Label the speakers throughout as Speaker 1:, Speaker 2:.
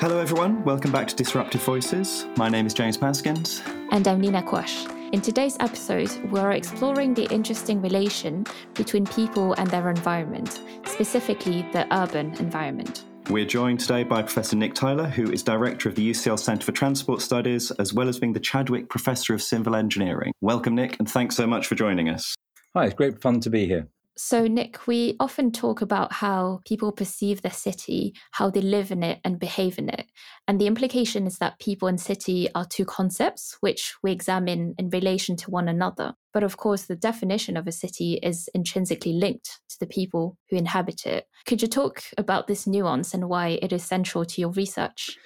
Speaker 1: Hello, everyone. Welcome back to Disruptive Voices. My name is James Paskins.
Speaker 2: And I'm Nina Quash. In today's episode, we're exploring the interesting relation between people and their environment, specifically the urban environment.
Speaker 1: We're joined today by Professor Nick Tyler, who is Director of the UCL Centre for Transport Studies, as well as being the Chadwick Professor of Civil Engineering. Welcome, Nick, and thanks so much for joining us.
Speaker 3: Hi, it's great fun to be here.
Speaker 2: So, Nick, we often talk about how people perceive the city, how they live in it and behave in it. And the implication is that people and city are two concepts which we examine in relation to one another. But of course, the definition of a city is intrinsically linked to the people who inhabit it. Could you talk about this nuance and why it is central to your research?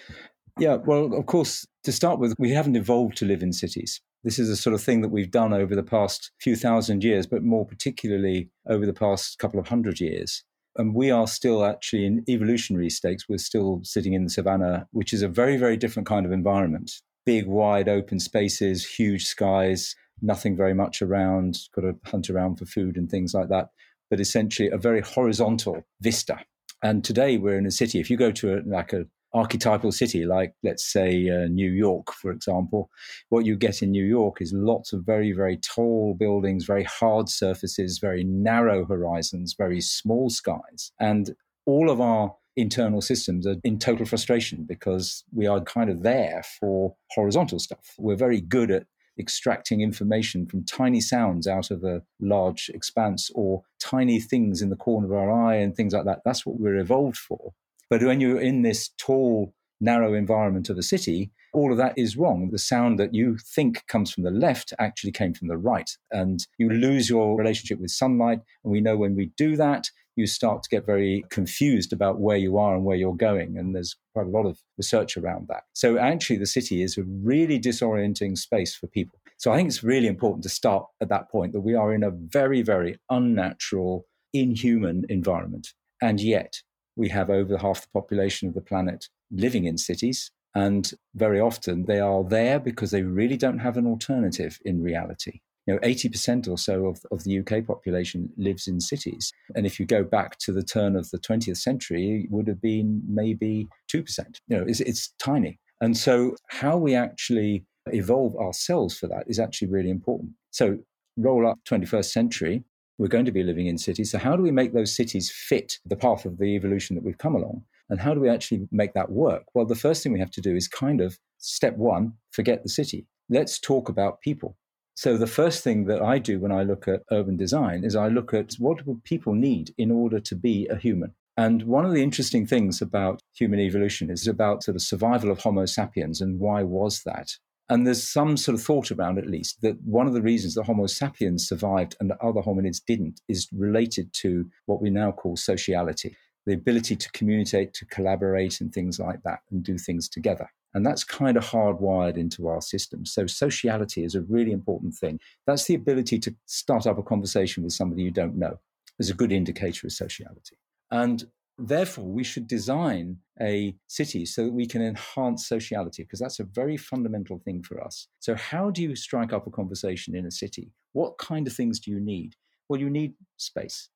Speaker 3: Yeah, well, of course, to start with, we haven't evolved to live in cities. This is a sort of thing that we've done over the past few thousand years, but more particularly over the past couple of hundred years. And we are still actually in evolutionary stakes. We're still sitting in the savannah, which is a very, very different kind of environment. Big, wide open spaces, huge skies, nothing very much around, got to hunt around for food and things like that. But essentially a very horizontal vista. And today we're in a city. If you go to a, like a archetypal city like, let's say, uh, New York, for example, what you get in New York is lots of very, very tall buildings, very hard surfaces, very narrow horizons, very small skies. And all of our internal systems are in total frustration because we are kind of there for horizontal stuff. We're very good at extracting information from tiny sounds out of a large expanse or tiny things in the corner of our eye and things like that. That's what we're evolved for. But when you're in this tall, narrow environment of a city, all of that is wrong. The sound that you think comes from the left actually came from the right. And you lose your relationship with sunlight. And we know when we do that, you start to get very confused about where you are and where you're going. And there's quite a lot of research around that. So actually, the city is a really disorienting space for people. So I think it's really important to start at that point that we are in a very, very unnatural, inhuman environment. And yet, we have over half the population of the planet living in cities. And very often they are there because they really don't have an alternative in reality. You know, 80% or so of, of the UK population lives in cities. And if you go back to the turn of the 20th century, it would have been maybe 2%. You know, it's, it's tiny. And so how we actually evolve ourselves for that is actually really important. So roll up 21st century, we're going to be living in cities. So, how do we make those cities fit the path of the evolution that we've come along? And how do we actually make that work? Well, the first thing we have to do is kind of step one, forget the city. Let's talk about people. So, the first thing that I do when I look at urban design is I look at what people need in order to be a human? And one of the interesting things about human evolution is about sort of survival of Homo sapiens and why was that? And there's some sort of thought around, at least, that one of the reasons that Homo sapiens survived and other hominids didn't is related to what we now call sociality the ability to communicate, to collaborate, and things like that, and do things together. And that's kind of hardwired into our system. So, sociality is a really important thing. That's the ability to start up a conversation with somebody you don't know, is a good indicator of sociality. And Therefore, we should design a city so that we can enhance sociality, because that's a very fundamental thing for us. So, how do you strike up a conversation in a city? What kind of things do you need? Well, you need space.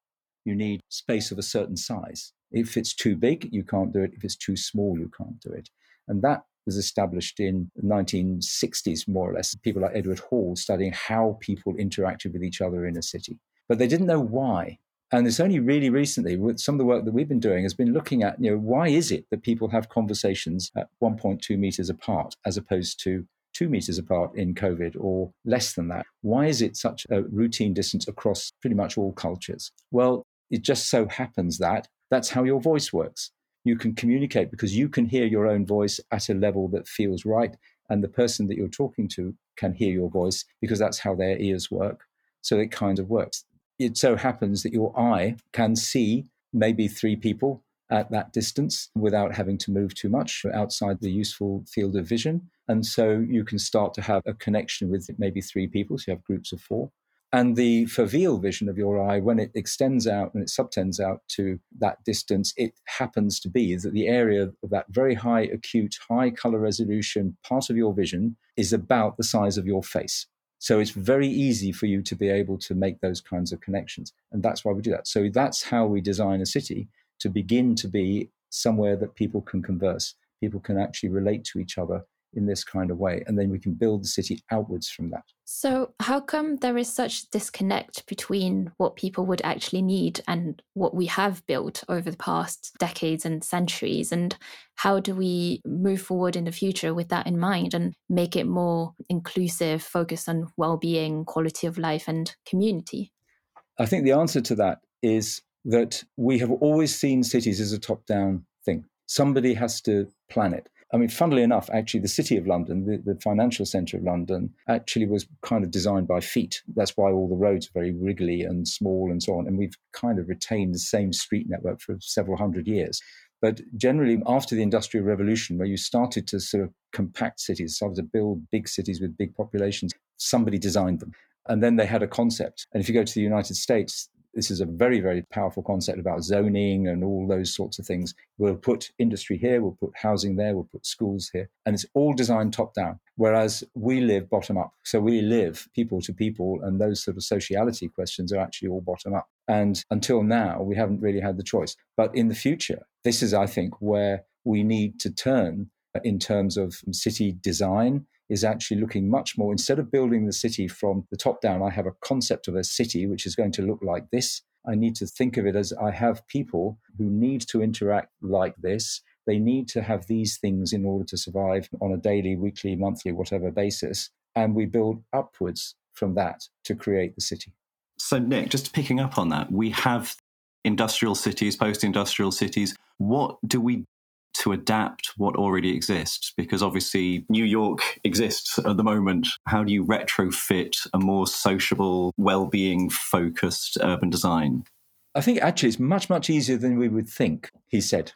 Speaker 3: You need space of a certain size. If it's too big, you can't do it. If it's too small, you can't do it. And that was established in the 1960s, more or less. People like Edward Hall studying how people interacted with each other in a city. But they didn't know why. And it's only really recently, with some of the work that we've been doing, has been looking at, you know, why is it that people have conversations at 1.2 meters apart as opposed to two meters apart in COVID or less than that? Why is it such a routine distance across pretty much all cultures? Well, it just so happens that that's how your voice works. You can communicate because you can hear your own voice at a level that feels right. And the person that you're talking to can hear your voice because that's how their ears work. So it kind of works it so happens that your eye can see maybe three people at that distance without having to move too much outside the useful field of vision. And so you can start to have a connection with maybe three people. So you have groups of four. And the foveal vision of your eye, when it extends out and it subtends out to that distance, it happens to be that the area of that very high acute, high color resolution part of your vision is about the size of your face. So it's very easy for you to be able to make those kinds of connections. And that's why we do that. So that's how we design a city to begin to be somewhere that people can converse. people can actually relate to each other in this kind of way. And then we can build the city outwards from that.
Speaker 2: So, how come there is such disconnect between what people would actually need and what we have built over the past decades and centuries? And how do we move forward in the future with that in mind and make it more inclusive, focused on well being, quality of life, and community?
Speaker 3: I think the answer to that is that we have always seen cities as a top down thing. Somebody has to plan it. I mean, funnily enough, actually, the City of London, the, the financial centre of London, actually was kind of designed by feet. That's why all the roads are very wriggly and small and so on. And we've kind of retained the same street network for several hundred years. But generally, after the Industrial Revolution, where you started to sort of compact cities, started to build big cities with big populations, somebody designed them. And then they had a concept. And if you go to the United States, this is a very, very powerful concept about zoning and all those sorts of things. We'll put industry here, we'll put housing there, we'll put schools here, and it's all designed top down. Whereas we live bottom up. So we live people to people, and those sort of sociality questions are actually all bottom up. And until now, we haven't really had the choice. But in the future, this is, I think, where we need to turn in terms of city design is actually looking much more instead of building the city from the top down i have a concept of a city which is going to look like this. I need to think of it as i have people who need to interact like this. They need to have these things in order to survive on a daily weekly monthly whatever basis. And we build upwards from that to create the city.
Speaker 1: So nick just picking up on that we have industrial cities post industrial cities. What do we to adapt what already exists? Because obviously New York exists at the moment. How do you retrofit a more sociable, well being focused urban design?
Speaker 3: I think actually it's much, much easier than we would think, he said.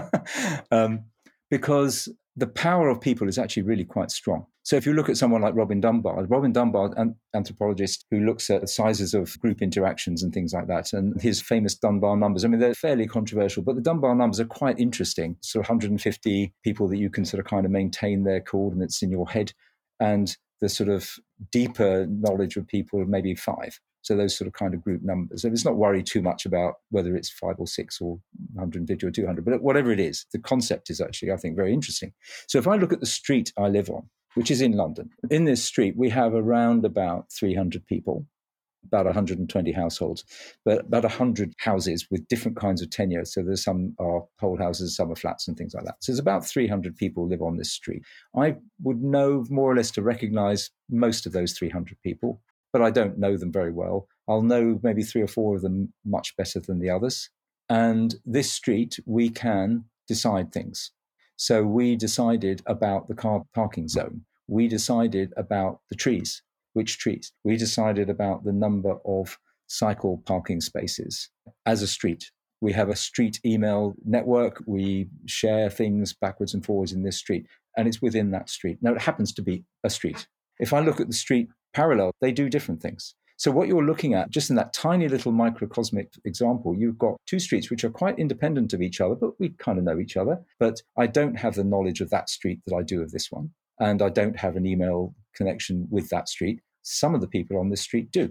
Speaker 3: um, because the power of people is actually really quite strong. So if you look at someone like Robin Dunbar, Robin Dunbar, an anthropologist who looks at sizes of group interactions and things like that, and his famous Dunbar numbers, I mean, they're fairly controversial, but the Dunbar numbers are quite interesting. So 150 people that you can sort of kind of maintain their coordinates in your head, and the sort of deeper knowledge of people, maybe five. So those sort of kind of group numbers. And it's not worry too much about whether it's five or six or 150 or 200, but whatever it is, the concept is actually, I think, very interesting. So if I look at the street I live on, which is in London, in this street, we have around about 300 people, about 120 households, but about 100 houses with different kinds of tenure. So there's some are whole houses, some are flats and things like that. So there's about 300 people live on this street. I would know more or less to recognize most of those 300 people but I don't know them very well. I'll know maybe three or four of them much better than the others. And this street, we can decide things. So we decided about the car parking zone. We decided about the trees. Which trees? We decided about the number of cycle parking spaces as a street. We have a street email network. We share things backwards and forwards in this street, and it's within that street. Now, it happens to be a street. If I look at the street parallel, they do different things. So, what you're looking at, just in that tiny little microcosmic example, you've got two streets which are quite independent of each other, but we kind of know each other. But I don't have the knowledge of that street that I do of this one. And I don't have an email connection with that street. Some of the people on this street do.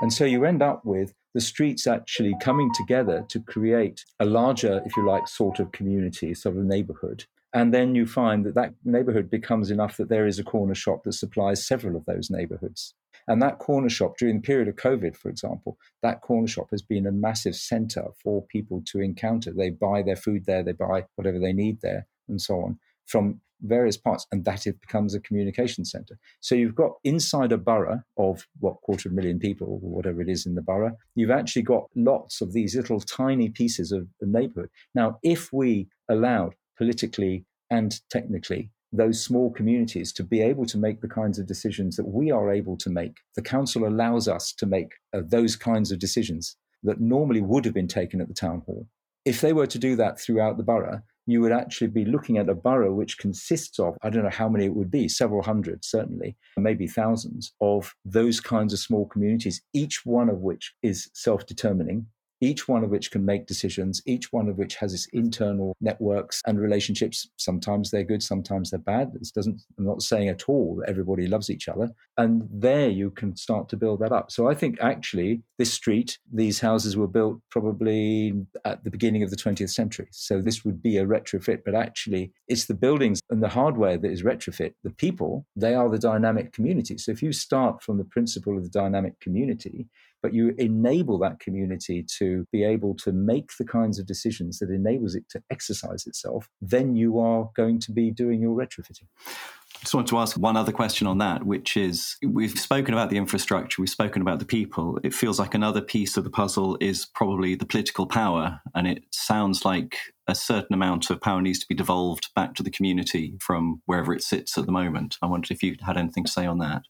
Speaker 3: And so you end up with the streets actually coming together to create a larger, if you like, sort of community, sort of neighborhood. And then you find that that neighborhood becomes enough that there is a corner shop that supplies several of those neighborhoods. And that corner shop, during the period of COVID, for example, that corner shop has been a massive center for people to encounter. They buy their food there, they buy whatever they need there, and so on from various parts. And that it becomes a communication center. So you've got inside a borough of what, quarter of a million people or whatever it is in the borough, you've actually got lots of these little tiny pieces of the neighborhood. Now, if we allowed politically and technically those small communities to be able to make the kinds of decisions that we are able to make. The council allows us to make uh, those kinds of decisions that normally would have been taken at the town hall. If they were to do that throughout the borough, you would actually be looking at a borough which consists of, I don't know how many it would be, several hundred, certainly, maybe thousands of those kinds of small communities, each one of which is self determining, each one of which can make decisions, each one of which has its internal networks and relationships. Sometimes they're good, sometimes they're bad. This doesn't, I'm not saying at all that everybody loves each other. And there you can start to build that up. So I think actually this street, these houses were built probably at the beginning of the 20th century. So this would be a retrofit, but actually it's the buildings and the hardware that is retrofit. The people, they are the dynamic community. So if you start from the principle of the dynamic community, but you enable that community to be able to make the kinds of decisions that enables it to exercise itself, then you are going to be doing your retrofitting.
Speaker 1: I just want to ask one other question on that, which is we've spoken about the infrastructure, we've spoken about the people. It feels like another piece of the puzzle is probably the political power. And it sounds like a certain amount of power needs to be devolved back to the community from wherever it sits at the moment. I wondered if you had anything to say on that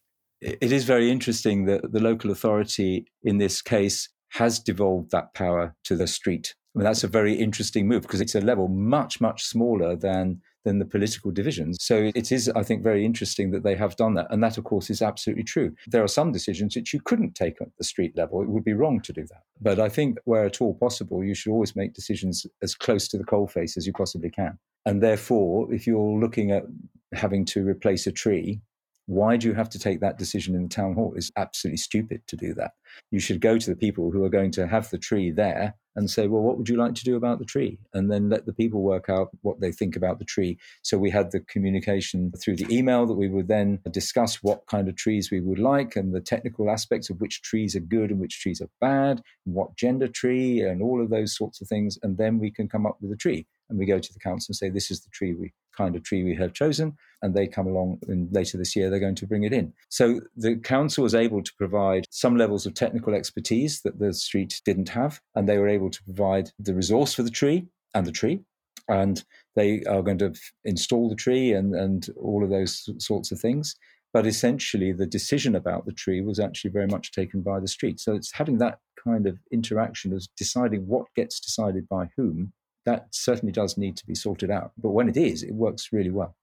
Speaker 3: it is very interesting that the local authority in this case has devolved that power to the street. I mean, that's a very interesting move because it's a level much, much smaller than than the political divisions. So it is, I think, very interesting that they have done that. And that, of course, is absolutely true. There are some decisions which you couldn't take at the street level. It would be wrong to do that. But I think where at all possible, you should always make decisions as close to the coalface as you possibly can. And therefore, if you're looking at having to replace a tree, why do you have to take that decision in the town hall? It's absolutely stupid to do that. You should go to the people who are going to have the tree there and say, well, what would you like to do about the tree? And then let the people work out what they think about the tree. So we had the communication through the email that we would then discuss what kind of trees we would like and the technical aspects of which trees are good and which trees are bad, and what gender tree, and all of those sorts of things. And then we can come up with a tree. And we go to the council and say, this is the tree we kind of tree we have chosen. And they come along and later this year, they're going to bring it in. So the council was able to provide some levels of technical expertise that the street didn't have. And they were able to provide the resource for the tree and the tree. And they are going to install the tree and, and all of those sorts of things. But essentially, the decision about the tree was actually very much taken by the street. So it's having that kind of interaction of deciding what gets decided by whom that certainly does need to be sorted out. But when it is, it works really well.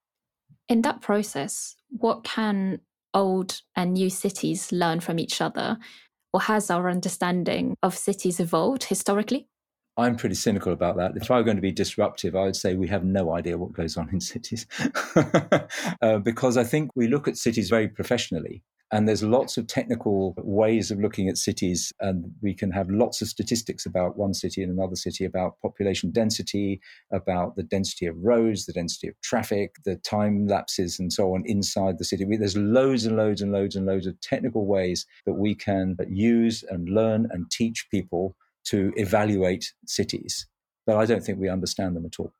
Speaker 2: In that process, what can old and new cities learn from each other? Or has our understanding of cities evolved historically?
Speaker 3: I'm pretty cynical about that. If I were going to be disruptive, I would say we have no idea what goes on in cities. uh, because I think we look at cities very professionally and there's lots of technical ways of looking at cities, and we can have lots of statistics about one city and another city, about population density, about the density of roads, the density of traffic, the time lapses, and so on inside the city. There's loads and loads and loads and loads of technical ways that we can use and learn and teach people to evaluate cities. But I don't think we understand them at all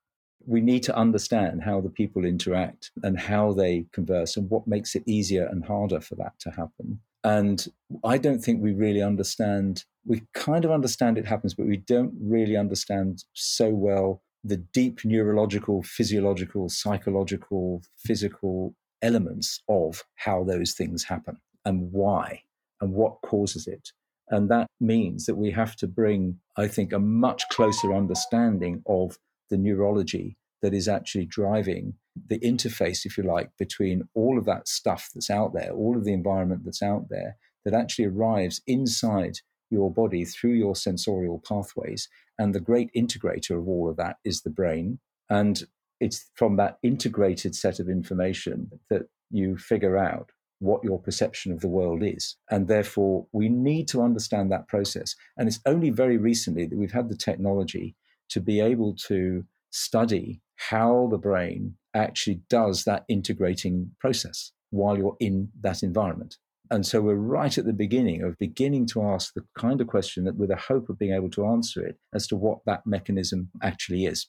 Speaker 3: we need to understand how the people interact and how they converse and what makes it easier and harder for that to happen. And I don't think we really understand, we kind of understand it happens, but we don't really understand so well the deep neurological, physiological, psychological, physical elements of how those things happen and why and what causes it. And that means that we have to bring, I think, a much closer understanding of the neurology that is actually driving the interface, if you like, between all of that stuff that's out there, all of the environment that's out there, that actually arrives inside your body through your sensorial pathways. And the great integrator of all of that is the brain. And it's from that integrated set of information that you figure out what your perception of the world is. And therefore, we need to understand that process. And it's only very recently that we've had the technology to be able to study how the brain actually does that integrating process while you're in that environment. And so we're right at the beginning of beginning to ask the kind of question that with a hope of being able to answer it as to what that mechanism actually is.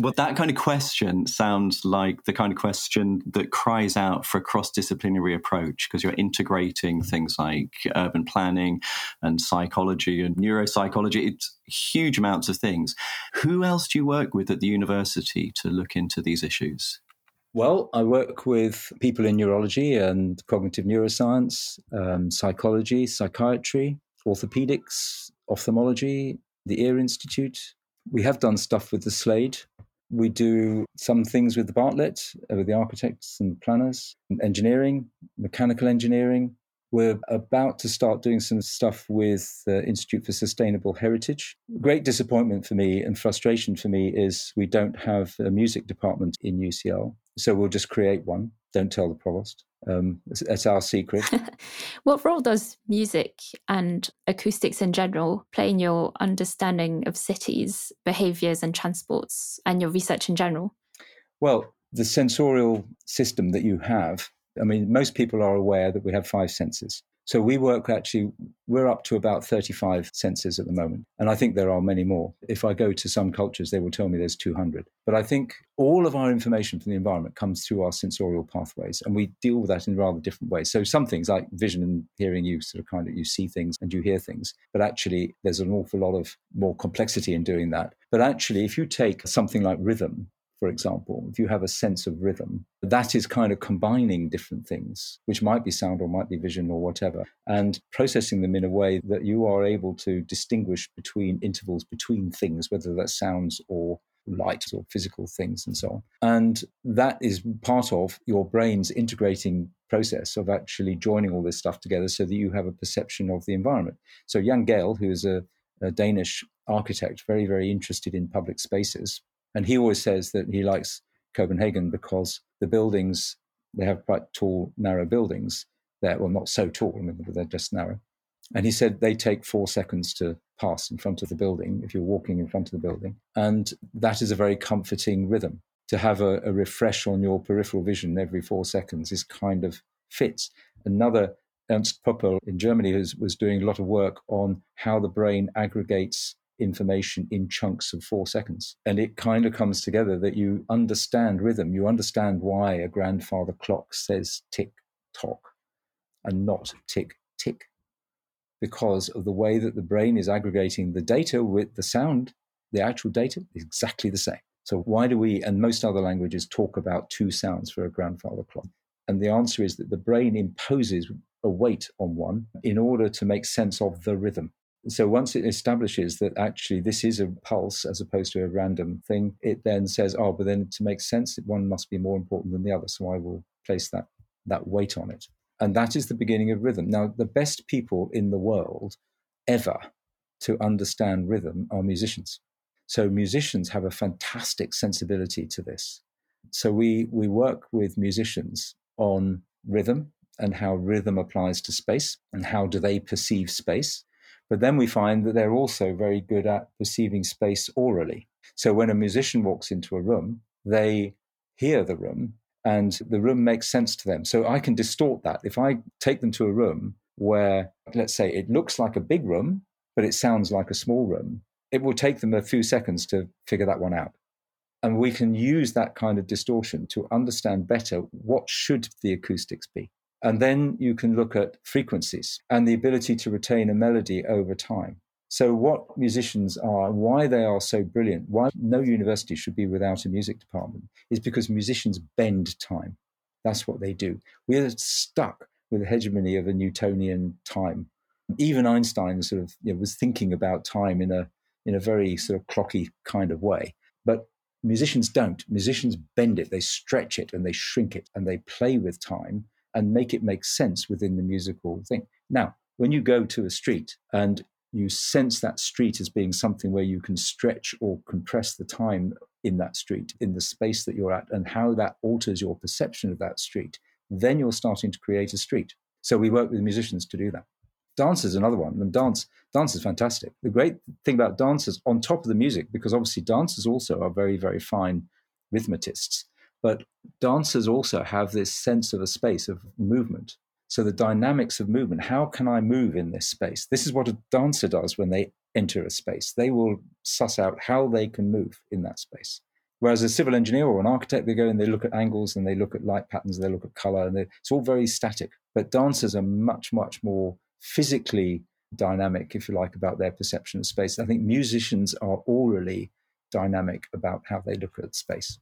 Speaker 1: Well, that kind of question sounds like the kind of question that cries out for a cross disciplinary approach because you're integrating things like urban planning and psychology and neuropsychology. It's huge amounts of things. Who else do you work with at the university to look into these issues?
Speaker 3: Well, I work with people in neurology and cognitive neuroscience, um, psychology, psychiatry, orthopedics, ophthalmology, the Ear Institute. We have done stuff with the Slade we do some things with the Bartlett, uh, with the architects and planners, engineering, mechanical engineering. We're about to start doing some stuff with the Institute for Sustainable Heritage. Great disappointment for me and frustration for me is we don't have a music department in UCL. So we'll just create one. Don't tell the provost. Um, that's our secret.
Speaker 2: what role does music and acoustics in general play in your understanding of cities, behaviors, and transports, and your research in general?
Speaker 3: Well, the sensorial system that you have, I mean, most people are aware that we have five senses. So we work actually, we're up to about 35 senses at the moment. And I think there are many more. If I go to some cultures, they will tell me there's 200. But I think all of our information from the environment comes through our sensorial pathways. And we deal with that in rather different ways. So some things like vision and hearing, you sort of kind of, you see things and you hear things. But actually, there's an awful lot of more complexity in doing that. But actually, if you take something like rhythm, for example, if you have a sense of rhythm, that is kind of combining different things, which might be sound or might be vision or whatever, and processing them in a way that you are able to distinguish between intervals between things, whether that's sounds or light or physical things and so on. And that is part of your brain's integrating process of actually joining all this stuff together so that you have a perception of the environment. So Jan Gehl, who is a, a Danish architect, very, very interested in public spaces, and he always says that he likes Copenhagen because the buildings, they have quite tall, narrow buildings. They're, well, not so tall, I mean, they're just narrow. And he said they take four seconds to pass in front of the building if you're walking in front of the building. And that is a very comforting rhythm. To have a, a refresh on your peripheral vision every four seconds is kind of fits. Another Ernst Poppel in Germany was, was doing a lot of work on how the brain aggregates information in chunks of four seconds. And it kind of comes together that you understand rhythm. You understand why a grandfather clock says tick tock and not tick tick because of the way that the brain is aggregating the data with the sound, the actual data is exactly the same. So, why do we, and most other languages, talk about two sounds for a grandfather clock? And the answer is that the brain imposes a weight on one in order to make sense of the rhythm. So once it establishes that actually this is a pulse as opposed to a random thing, it then says, oh, but then to make sense, one must be more important than the other. So I will place that, that weight on it. And that is the beginning of rhythm. Now, the best people in the world ever to understand rhythm are musicians. So musicians have a fantastic sensibility to this. So we, we work with musicians on rhythm and how rhythm applies to space and how do they perceive space but then we find that they're also very good at perceiving space aurally. So when a musician walks into a room, they hear the room and the room makes sense to them. So I can distort that. If I take them to a room where, let's say, it looks like a big room, but it sounds like a small room, it will take them a few seconds to figure that one out. And we can use that kind of distortion to understand better what should the acoustics be. And then you can look at frequencies and the ability to retain a melody over time. So, what musicians are, why they are so brilliant, why no university should be without a music department, is because musicians bend time. That's what they do. We're stuck with the hegemony of a Newtonian time. Even Einstein sort of you know, was thinking about time in a in a very sort of clocky kind of way. But musicians don't. Musicians bend it, they stretch it, and they shrink it, and they play with time and make it make sense within the musical thing. Now, when you go to a street and you sense that street as being something where you can stretch or compress the time in that street, in the space that you're at, and how that alters your perception of that street, then you're starting to create a street. So we work with musicians to do that. Dance is another one, and dance dance is fantastic. The great thing about dancers, on top of the music, because obviously dancers also are very very fine rhythmists, but dancers also have this sense of a space of movement. So the dynamics of movement, how can I move in this space? This is what a dancer does when they enter a space. They will suss out how they can move in that space. Whereas a civil engineer or an architect, they go and they look at angles and they look at light patterns, they look at color, and it's all very static. But dancers are much, much more physically dynamic, if you like, about their perception of space. I think musicians are aurally dynamic about how they look at space.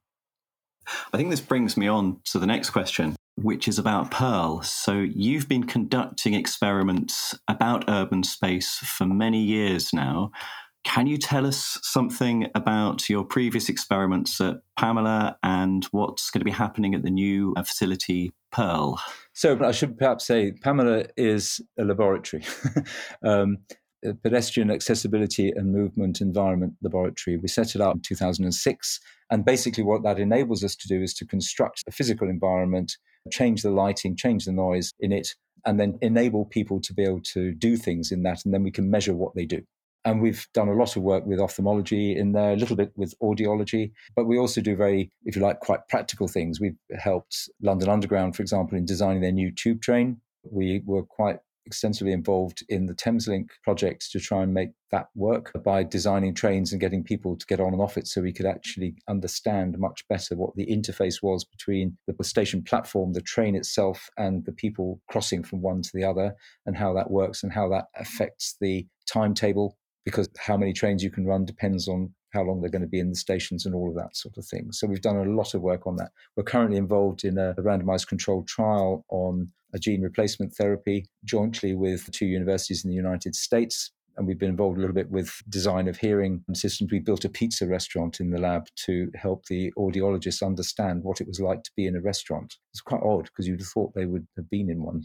Speaker 1: I think this brings me on to the next question, which is about Pearl. So, you've been conducting experiments about urban space for many years now. Can you tell us something about your previous experiments at Pamela and what's going to be happening at the new uh, facility, Pearl?
Speaker 3: So, I should perhaps say Pamela is a laboratory. um, a pedestrian accessibility and movement environment laboratory. We set it up in 2006. And basically, what that enables us to do is to construct a physical environment, change the lighting, change the noise in it, and then enable people to be able to do things in that. And then we can measure what they do. And we've done a lot of work with ophthalmology in there, a little bit with audiology, but we also do very, if you like, quite practical things. We've helped London Underground, for example, in designing their new tube train. We were quite extensively involved in the Thameslink project to try and make that work by designing trains and getting people to get on and off it so we could actually understand much better what the interface was between the station platform, the train itself, and the people crossing from one to the other, and how that works and how that affects the timetable. Because how many trains you can run depends on how long they're going to be in the stations and all of that sort of thing. So we've done a lot of work on that. We're currently involved in a, randomized controlled trial on a gene replacement therapy jointly with two universities in the United States. And we've been involved a little bit with design of hearing systems. We built a pizza restaurant in the lab to help the audiologists understand what it was like to be in a restaurant. It's quite odd because you'd have thought they would have been in one.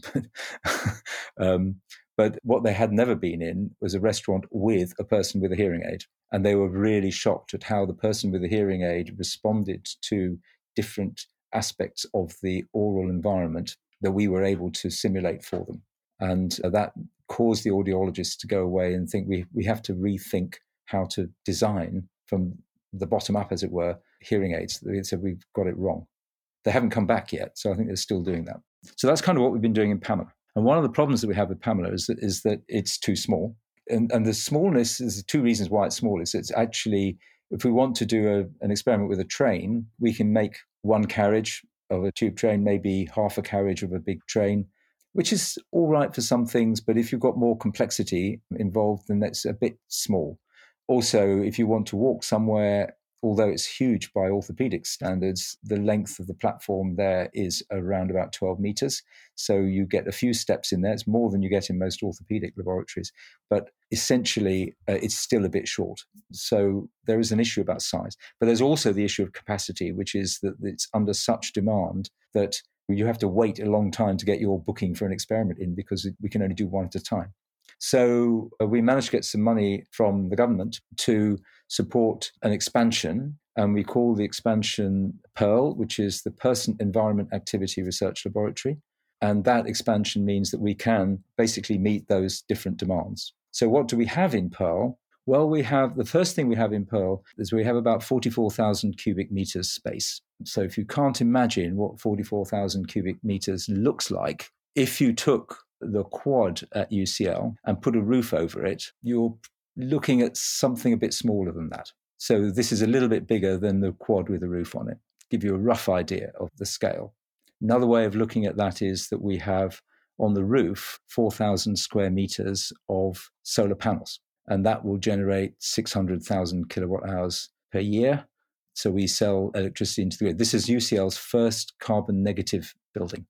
Speaker 3: um, but what they had never been in was a restaurant with a person with a hearing aid. And they were really shocked at how the person with the hearing aid responded to different aspects of the aural environment that we were able to simulate for them. And uh, that caused the audiologists to go away and think we, we have to rethink how to design from the bottom up, as it were, hearing aids. They said we've got it wrong. They haven't come back yet, so I think they're still doing that. So that's kind of what we've been doing in Pamela. And one of the problems that we have with Pamela is that, is that it's too small. And, and the smallness is two reasons why it's small. Is it's actually, if we want to do a, an experiment with a train, we can make one carriage of a tube train, maybe half a carriage of a big train, which is all right for some things. But if you've got more complexity involved, then that's a bit small. Also, if you want to walk somewhere although it's huge by orthopedic standards, the length of the platform there is around about 12 meters. So you get a few steps in there. It's more than you get in most orthopedic laboratories, but essentially uh, it's still a bit short. So there is an issue about size. But there's also the issue of capacity, which is that it's under such demand that you have to wait a long time to get your booking for an experiment in because we can only do one at a time. So uh, we managed to get some money from the government to support an expansion. And we call the expansion PEARL, which is the Person Environment Activity Research Laboratory. And that expansion means that we can basically meet those different demands. So, what do we have in Pearl? Well, we have the first thing we have in Pearl is we have about 44,000 cubic meters space. So, if you can't imagine what 44,000 cubic meters looks like, if you took the quad at UCL and put a roof over it, you're looking at something a bit smaller than that. So this is a little bit bigger than the quad with a roof on it. Give you a rough idea of the scale. Another way of looking at that is that we have on the roof 4,000 square meters of solar panels, and that will generate 600,000 kilowatt hours per year. So we sell electricity into the grid. This is UCL's first carbon negative building.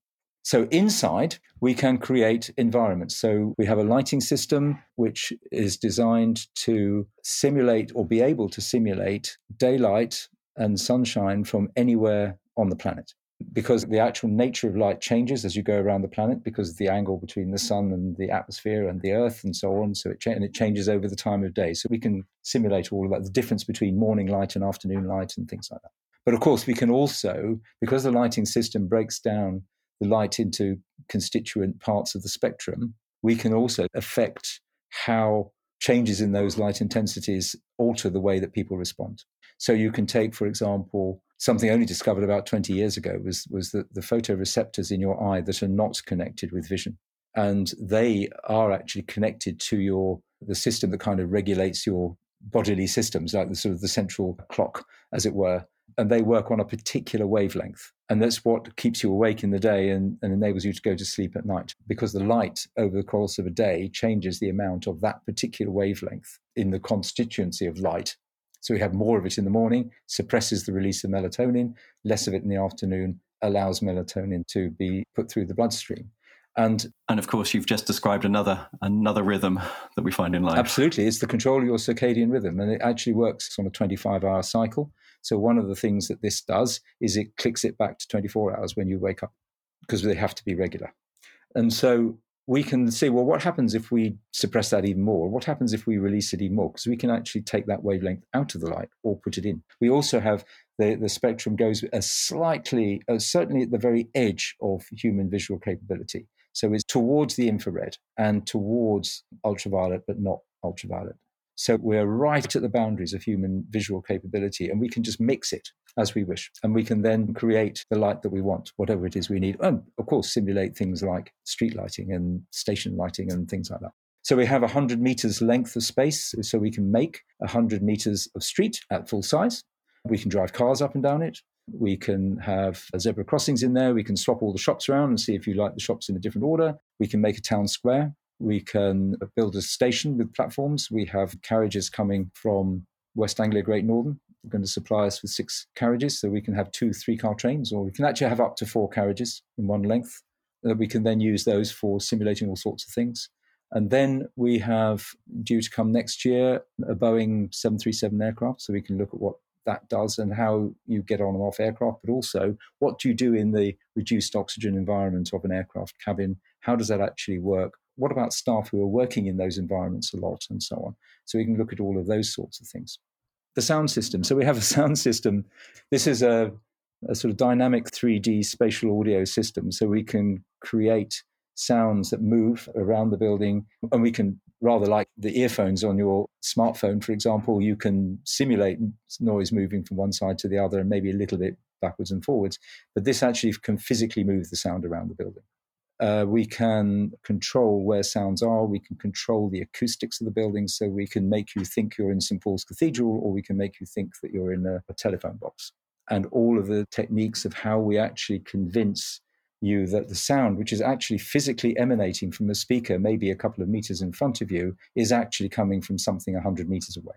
Speaker 3: So inside, we can create environments. So we have a lighting system which is designed to simulate or be able to simulate daylight and sunshine from anywhere on the planet. Because the actual nature of light changes as you go around the planet, because of the angle between the sun and the atmosphere and the earth and so on. So it, cha- and it changes over the time of day. So we can simulate all of that, the difference between morning light and afternoon light and things like that. But of course, we can also, because the lighting system breaks down the light into constituent parts of the spectrum, we can also affect how changes in those light intensities alter the way that people respond. So you can take, for example, something only discovered about 20 years ago was, was that the photoreceptors in your eye that are not connected with vision. And they are actually connected to your the system that kind of regulates your bodily systems, like the sort of the central clock, as it were and they work on a particular wavelength. And that's what keeps you awake in the day and, and, enables you to go to sleep at night because the light over the course of a day changes the amount of that particular wavelength in the constituency of light. So we have more of it in the morning, suppresses the release of melatonin, less of it in the afternoon, allows melatonin to be put through the bloodstream. And
Speaker 1: and of course, you've just described another another rhythm that we find in life.
Speaker 3: Absolutely, it's the control of your circadian rhythm, and it actually works on a 25-hour cycle. So one of the things that this does is it clicks it back to 24 hours when you wake up, because they have to be regular. And so we can see, well, what happens if we suppress that even more? What happens if we release it even more? Because we can actually take that wavelength out of the light or put it in. We also have the, the spectrum goes a slightly, uh, certainly at the very edge of human visual capability. So it's towards the infrared and towards ultraviolet, but not ultraviolet. So we're right at the boundaries of human visual capability, and we can just mix it as we wish. And we can then create the light that we want, whatever it is we need. And of course, simulate things like street lighting and station lighting and things like that. So we have 100 meters length of space, so we can make 100 meters of street at full size. We can drive cars up and down it. We can have zebra crossings in there. We can swap all the shops around and see if you like the shops in a different order. We can make a town square. We can build a station with platforms. We have carriages coming from West Anglia Great Northern. They're going to supply us with six carriages so we can have two three car trains, or we can actually have up to four carriages in one length. That we can then use those for simulating all sorts of things. And then we have due to come next year a Boeing 737 aircraft, so we can look at what that does and how you get on and off aircraft, but also what do you do in the reduced oxygen environment of an aircraft cabin? How does that actually work? What about staff who are working in those environments a lot and so on? So we can look at all of those sorts of things. The sound system. So we have a sound system. This is a, a sort of dynamic 3D spatial audio system. So we can create sounds that move around the building and we can rather like the earphones on your smartphone, for example, you can simulate noise moving from one side to the other and maybe a little bit backwards and forwards. But this actually can physically move the sound around the building. Uh, we can control where sounds are. We can control the acoustics of the building. So we can make you think you're in St. Paul's Cathedral, or we can make you think that you're in a, a telephone box. And all of the techniques of how we actually convince you that the sound, which is actually physically emanating from a speaker, maybe a couple of meters in front of you, is actually coming from something 100 meters away.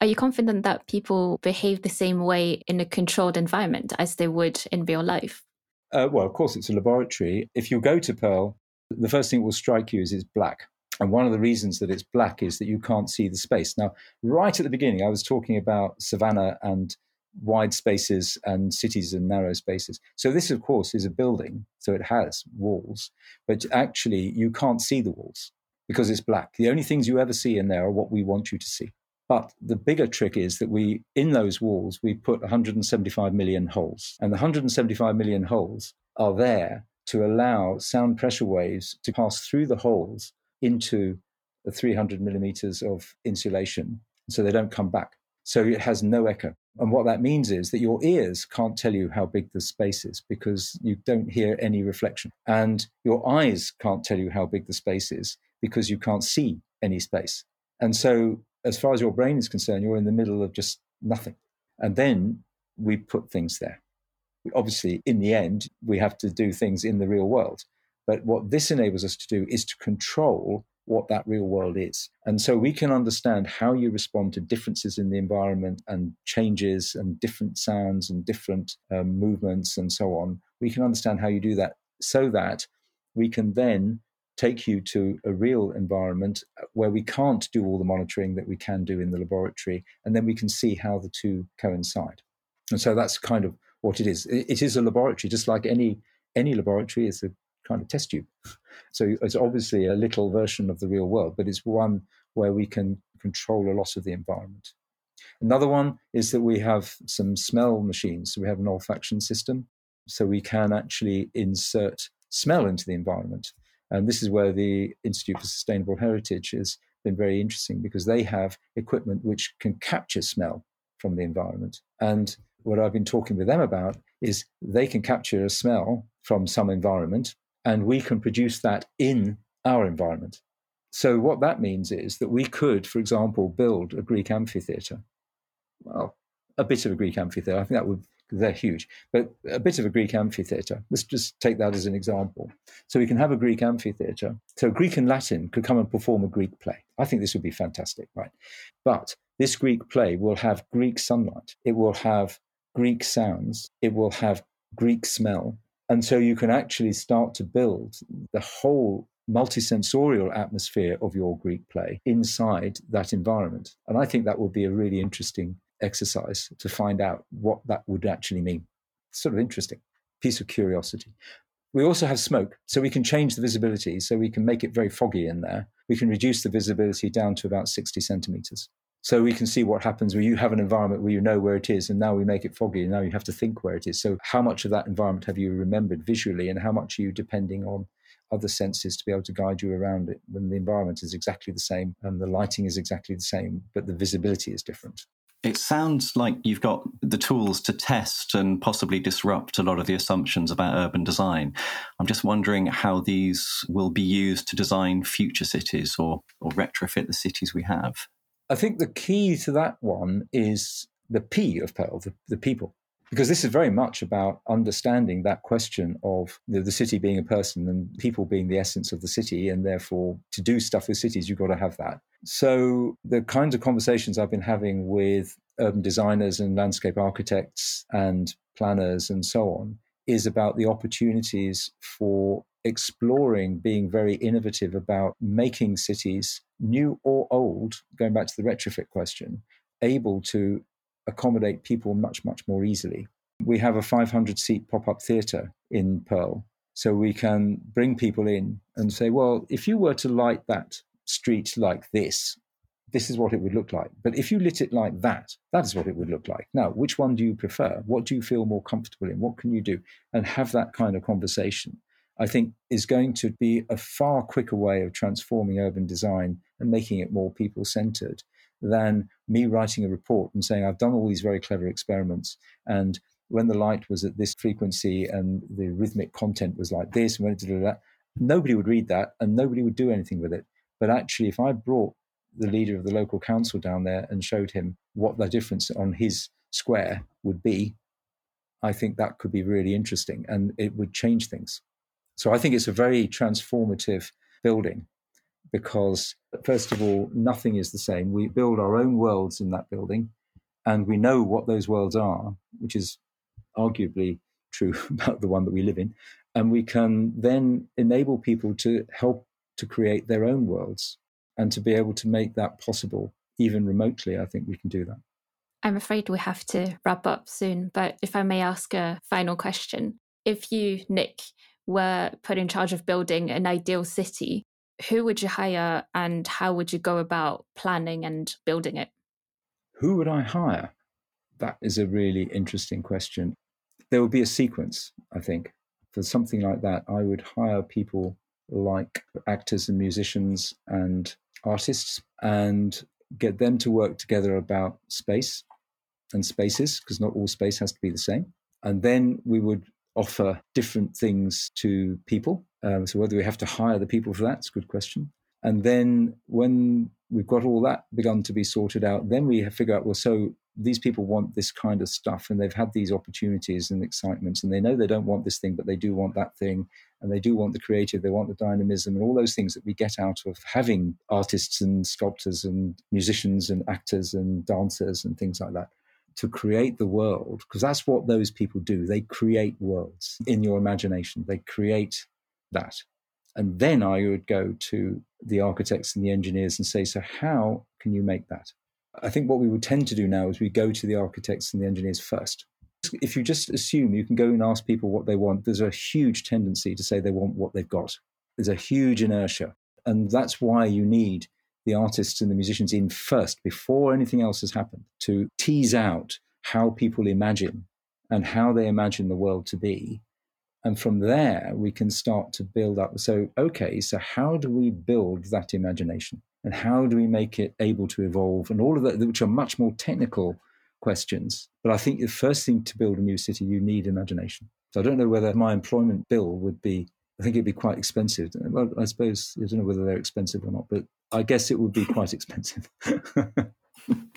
Speaker 2: Are you confident that people behave the same way in a controlled environment as they would in real life?
Speaker 3: Uh, well, of course, it's a laboratory. If you go to Pearl, the first thing that will strike you is it's black. And one of the reasons that it's black is that you can't see the space. Now, right at the beginning, I was talking about savannah and wide spaces and cities and narrow spaces. So this, of course, is a building, so it has walls, but actually you can't see the walls because it's black. The only things you ever see in there are what we want you to see. But the bigger trick is that we, in those walls, we put 175 million holes. And the 175 million holes are there to allow sound pressure waves to pass through the holes into the 300 millimeters of insulation so they don't come back. So it has no echo. And what that means is that your ears can't tell you how big the space is because you don't hear any reflection. And your eyes can't tell you how big the space is because you can't see any space. And so, as far as your brain is concerned, you're in the middle of just nothing. And then we put things there. Obviously, in the end, we have to do things in the real world. But what this enables us to do is to control what that real world is. And so we can understand how you respond to differences in the environment and changes and different sounds and different um, movements and so on. We can understand how you do that so that we can then take you to a real environment uh, where we can't do all the monitoring that we can do in the laboratory. And then we can see how the two coincide. And so that's kind of what it is. It is a laboratory, just like any any laboratory is a kind of test tube. So it's obviously a little version of the real world, but it's one where we can control a lot of the environment. Another one is that we have some smell machines. So we have an olfaction system. So we can actually insert smell into the environment. And this is where the Institute for Sustainable Heritage has been very interesting because they have equipment which can capture smell from the environment. And what I've been talking with them about is they can capture a smell from some environment and we can produce that in our environment. So, what that means is that we could, for example, build a Greek amphitheatre. Well, a bit of a Greek amphitheatre. I think that would, they're huge, but a bit of a Greek amphitheatre. Let's just take that as an example. So, we can have a Greek amphitheatre. So, Greek and Latin could come and perform a Greek play. I think this would be fantastic, right? But this Greek play will have Greek sunlight, it will have Greek sounds, it will have Greek smell, And so you can actually start to build the whole multisensorial atmosphere of your Greek play inside that environment. And I think that would be a really interesting exercise to find out what that would actually mean. Sort of interesting piece of curiosity. We also have smoke, so we can change the visibility, so we can make it very foggy in there. We can reduce the visibility down to about 60 centimeters. So we can see what happens where you have an environment where you know where it is, and now we make it foggy, and now you have to think where it is. So, how much of that environment have you remembered visually, and how much are you depending on other senses to be able to guide you around it when the environment is exactly the same and the lighting is exactly the same, but the visibility is different?
Speaker 1: It sounds like you've got the tools to test and possibly disrupt a lot of the assumptions about urban design. I'm just wondering how these will be used to design future cities or, or retrofit the cities we have.
Speaker 3: I think the key to that one is the P of Pearl, the, the people because this is very much about understanding that question of the, the, city being a person and people being the essence of the city and therefore to do stuff with cities you've got to have that. So the kinds of conversations i've been having with urban designers and landscape architects and planners and so on is about the opportunities for exploring being very innovative about making cities new or old going back to the retrofit question able to accommodate people much, much more easily. We have a 500 seat pop up theatre in Pearl. So we can bring people in and say, well, if you were to light that street like this, this is what it would look like. But if you lit it like that, that is what it would look like. Now, which one do you prefer? What do you feel more comfortable in? What can you do? And have that kind of conversation, I think, is going to be a far quicker way of transforming urban design and making it more people centered than me writing a report and saying, I've done all these very clever experiments. And when the light was at this frequency and the rhythmic content was like this, and when it did that, nobody would read that and nobody would do anything with it. But actually, if I brought the leader of the local council down there and showed him what the difference on his square would be, I think that could be really interesting and it would change things. So I think it's a very transformative building because, first of all, nothing is the same. We build our own worlds in that building, and we know what those worlds are, which is arguably true about the one that we live in. And we can then enable people to help to create their own worlds and to be able to make that possible, even remotely. I think we can do that.
Speaker 2: I'm afraid we have to wrap up soon, but if I may ask a final question. If you, Nick, were put in charge of building an ideal city, who would you hire and how would you go about planning and building it?
Speaker 3: Who would I hire? That is a really interesting question. There would be a sequence, I think. For something like that, I would hire people like actors and musicians and artists and get them to work together about space and spaces, because not all space has to be the same. And then we would offer different things to people um, so whether we have to hire the people for that's a good question. And then when we've got all that begun to be sorted out, then we figure out, well, so these people want this kind of stuff and they've had these opportunities and excitements and they know they don't want this thing, but they do want that thing. And they do want the creative, they want the dynamism and all those things that we get out of having artists and sculptors and musicians and actors and dancers and things like that to create the world, because that's what those people do. They create worlds in your imagination. They create that. And then I would go to the architects and the engineers and say, so how can you make that? I think what we would tend to do now is we go to the architects and the engineers first. If you just assume you can go and ask people what they want, there's a huge tendency to say they want what they've got. There's a huge inertia. And that's why you need the artists and the musicians in first, before anything else has happened, to tease out how people imagine and how they imagine the world to be and from there, we can start to build up. So, okay, so how do we build that imagination? And how do we make it able to evolve? And all of that, which are much more technical questions. But I think the first thing to build a new city, you need imagination. So I don't know whether my employment bill would be, I think it'd be quite expensive. Well, I suppose, I don't know whether they're expensive or not, but I guess it would be quite expensive.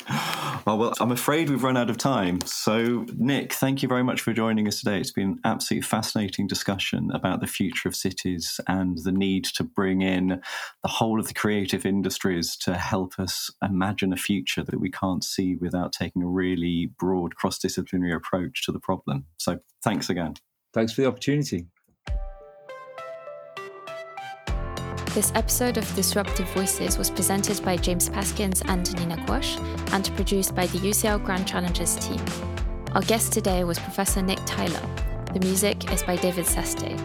Speaker 1: oh, well, I'm afraid we've run out of time. So, Nick, thank you very much for joining us today. It's been an absolutely fascinating discussion about the future of cities and the need to bring in the whole of the creative industries to help us imagine a future that we can't see without taking a really broad cross disciplinary approach to the problem. So, thanks again.
Speaker 3: Thanks for the opportunity.
Speaker 2: This episode of Disruptive Voices was presented by James Paskins and Nina Quash and produced by the UCL Grand Challenges team. Our guest today was Professor Nick Tyler. The music is by David Szesztay.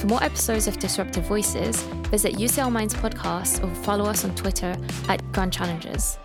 Speaker 2: For more episodes of Disruptive Voices, visit UCL Minds podcast or follow us on Twitter at Grand Challenges.